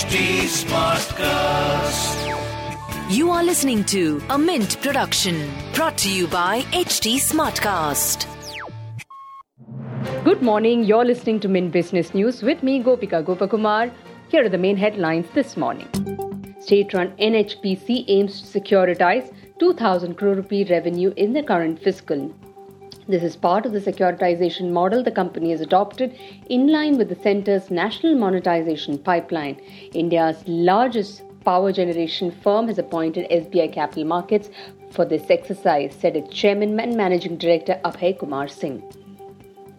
HT Smartcast. You are listening to a Mint production brought to you by HT Smartcast. Good morning. You're listening to Mint Business News with me, Gopika Gopakumar. Here are the main headlines this morning. State run NHPC aims to securitize 2,000 crore rupee revenue in the current fiscal. This is part of the securitization model the company has adopted in line with the centre's national monetization pipeline. India's largest power generation firm has appointed SBI Capital Markets for this exercise, said its chairman and managing director Abhay Kumar Singh.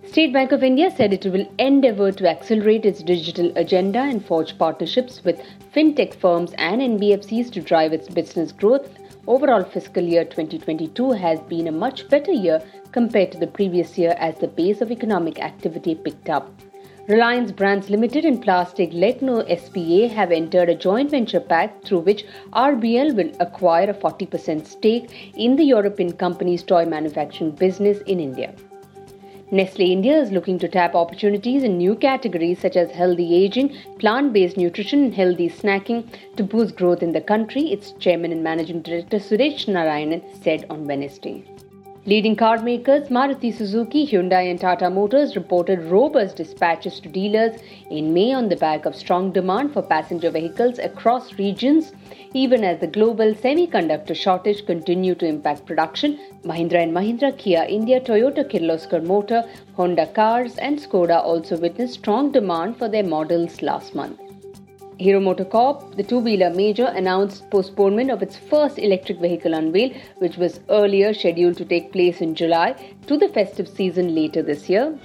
State Bank of India said it will endeavour to accelerate its digital agenda and forge partnerships with fintech firms and NBFCs to drive its business growth. Overall, fiscal year 2022 has been a much better year compared to the previous year as the pace of economic activity picked up. Reliance Brands Limited and Plastic Legno SPA have entered a joint venture pact through which RBL will acquire a 40% stake in the European company's toy manufacturing business in India. Nestle India is looking to tap opportunities in new categories such as healthy aging, plant based nutrition, and healthy snacking to boost growth in the country, its chairman and managing director Suresh Narayanan said on Wednesday. Leading car makers Maruti Suzuki, Hyundai, and Tata Motors reported robust dispatches to dealers in May on the back of strong demand for passenger vehicles across regions. Even as the global semiconductor shortage continued to impact production, Mahindra and Mahindra, Kia India, Toyota Kirloskar Motor, Honda Cars, and Skoda also witnessed strong demand for their models last month. Hero MotoCorp, the two-wheeler major, announced postponement of its first electric vehicle unveil, which was earlier scheduled to take place in July, to the festive season later this year.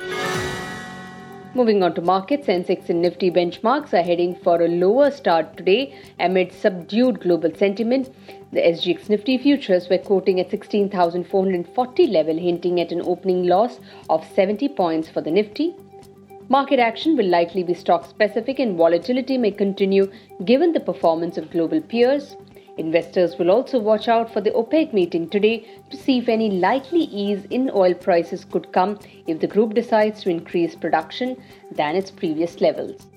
Moving on to markets, Sensex and Nifty benchmarks are heading for a lower start today amid subdued global sentiment. The SGX Nifty futures were quoting at 16,440 level, hinting at an opening loss of 70 points for the Nifty. Market action will likely be stock specific and volatility may continue given the performance of global peers. Investors will also watch out for the OPEC meeting today to see if any likely ease in oil prices could come if the group decides to increase production than its previous levels.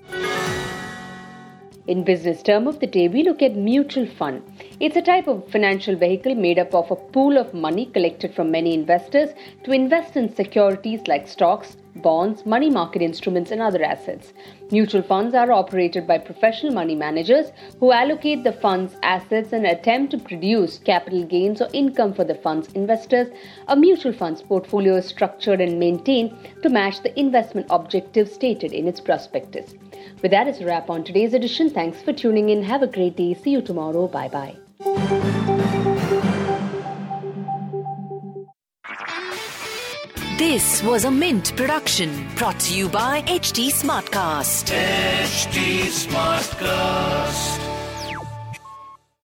In business term of the day, we look at mutual fund. It's a type of financial vehicle made up of a pool of money collected from many investors to invest in securities like stocks, bonds, money market instruments, and other assets. Mutual funds are operated by professional money managers who allocate the fund's assets and attempt to produce capital gains or income for the fund's investors. A mutual fund's portfolio is structured and maintained to match the investment objectives stated in its prospectus. With that, it's a wrap on today's edition. Thanks for tuning in. Have a great day. See you tomorrow. Bye bye. This was a Mint production brought to you by HT Smartcast. HT Smartcast.